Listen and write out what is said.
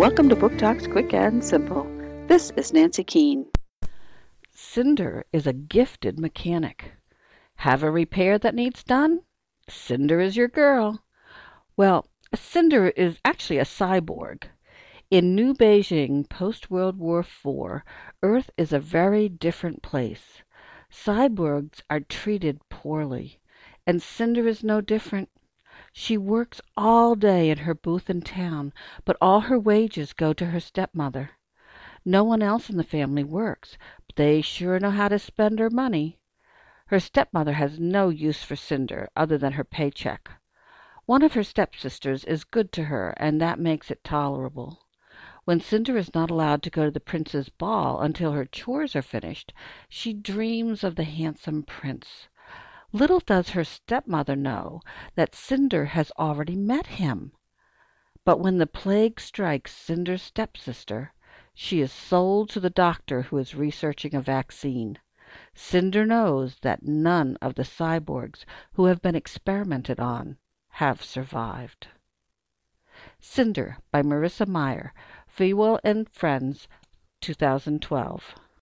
Welcome to Book Talks Quick and Simple. This is Nancy Keane. Cinder is a gifted mechanic. Have a repair that needs done? Cinder is your girl. Well, Cinder is actually a cyborg. In New Beijing, post World War IV, Earth is a very different place. Cyborgs are treated poorly, and Cinder is no different. She works all day in her booth in town, but all her wages go to her stepmother. No one else in the family works, but they sure know how to spend her money. Her stepmother has no use for Cinder other than her pay check. One of her stepsisters is good to her, and that makes it tolerable. When Cinder is not allowed to go to the prince's ball until her chores are finished, she dreams of the handsome prince. Little does her stepmother know that Cinder has already met him. But when the plague strikes Cinder's stepsister, she is sold to the doctor who is researching a vaccine. Cinder knows that none of the cyborgs who have been experimented on have survived. Cinder by Marissa Meyer, Feiwel and Friends, 2012.